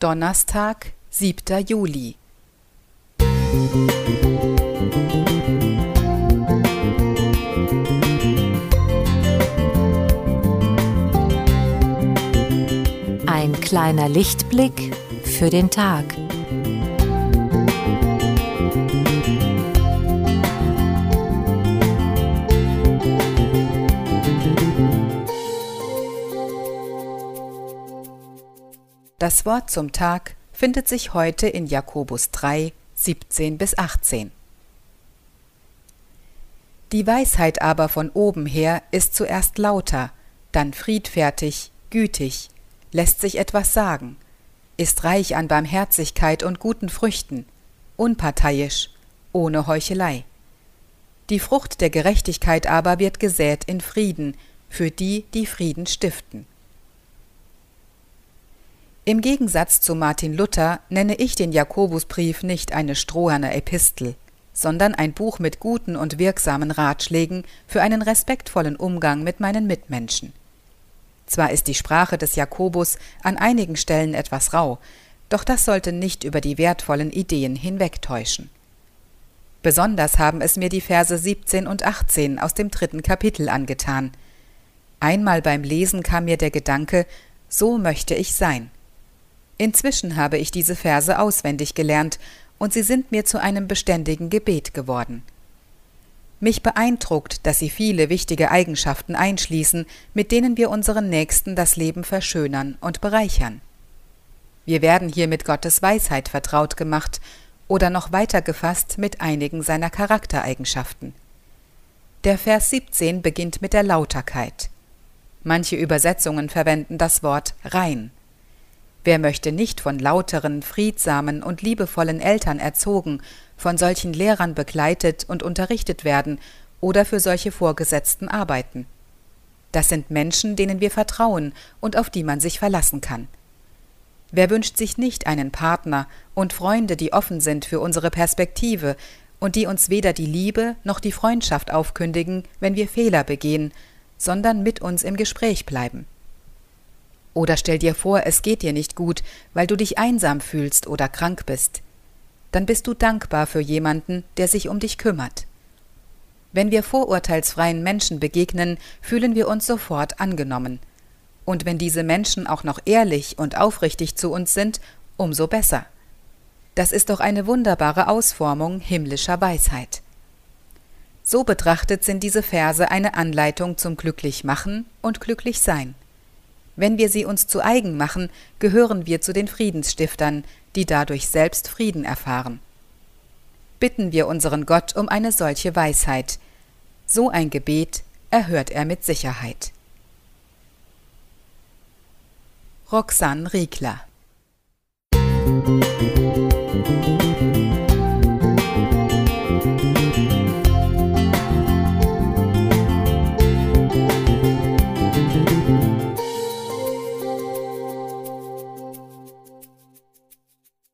Donnerstag, 7. Juli. Ein kleiner Lichtblick für den Tag. Das Wort zum Tag findet sich heute in Jakobus 3, 17 bis 18. Die Weisheit aber von oben her ist zuerst lauter, dann friedfertig, gütig, lässt sich etwas sagen, ist reich an Barmherzigkeit und guten Früchten, unparteiisch, ohne Heuchelei. Die Frucht der Gerechtigkeit aber wird gesät in Frieden, für die, die Frieden stiften. Im Gegensatz zu Martin Luther nenne ich den Jakobusbrief nicht eine stroherne Epistel, sondern ein Buch mit guten und wirksamen Ratschlägen für einen respektvollen Umgang mit meinen Mitmenschen. Zwar ist die Sprache des Jakobus an einigen Stellen etwas rau, doch das sollte nicht über die wertvollen Ideen hinwegtäuschen. Besonders haben es mir die Verse 17 und 18 aus dem dritten Kapitel angetan. Einmal beim Lesen kam mir der Gedanke, so möchte ich sein. Inzwischen habe ich diese Verse auswendig gelernt, und sie sind mir zu einem beständigen Gebet geworden. Mich beeindruckt, dass sie viele wichtige Eigenschaften einschließen, mit denen wir unseren Nächsten das Leben verschönern und bereichern. Wir werden hier mit Gottes Weisheit vertraut gemacht oder noch weiter gefasst mit einigen seiner Charaktereigenschaften. Der Vers 17 beginnt mit der Lauterkeit. Manche Übersetzungen verwenden das Wort rein. Wer möchte nicht von lauteren, friedsamen und liebevollen Eltern erzogen, von solchen Lehrern begleitet und unterrichtet werden oder für solche Vorgesetzten arbeiten? Das sind Menschen, denen wir vertrauen und auf die man sich verlassen kann. Wer wünscht sich nicht einen Partner und Freunde, die offen sind für unsere Perspektive und die uns weder die Liebe noch die Freundschaft aufkündigen, wenn wir Fehler begehen, sondern mit uns im Gespräch bleiben? Oder stell dir vor, es geht dir nicht gut, weil du dich einsam fühlst oder krank bist. Dann bist du dankbar für jemanden, der sich um dich kümmert. Wenn wir vorurteilsfreien Menschen begegnen, fühlen wir uns sofort angenommen. Und wenn diese Menschen auch noch ehrlich und aufrichtig zu uns sind, umso besser. Das ist doch eine wunderbare Ausformung himmlischer Weisheit. So betrachtet sind diese Verse eine Anleitung zum Glücklichmachen und Glücklichsein. Wenn wir sie uns zu eigen machen, gehören wir zu den Friedensstiftern, die dadurch selbst Frieden erfahren. Bitten wir unseren Gott um eine solche Weisheit. So ein Gebet erhört er mit Sicherheit. Roxanne Riegler Musik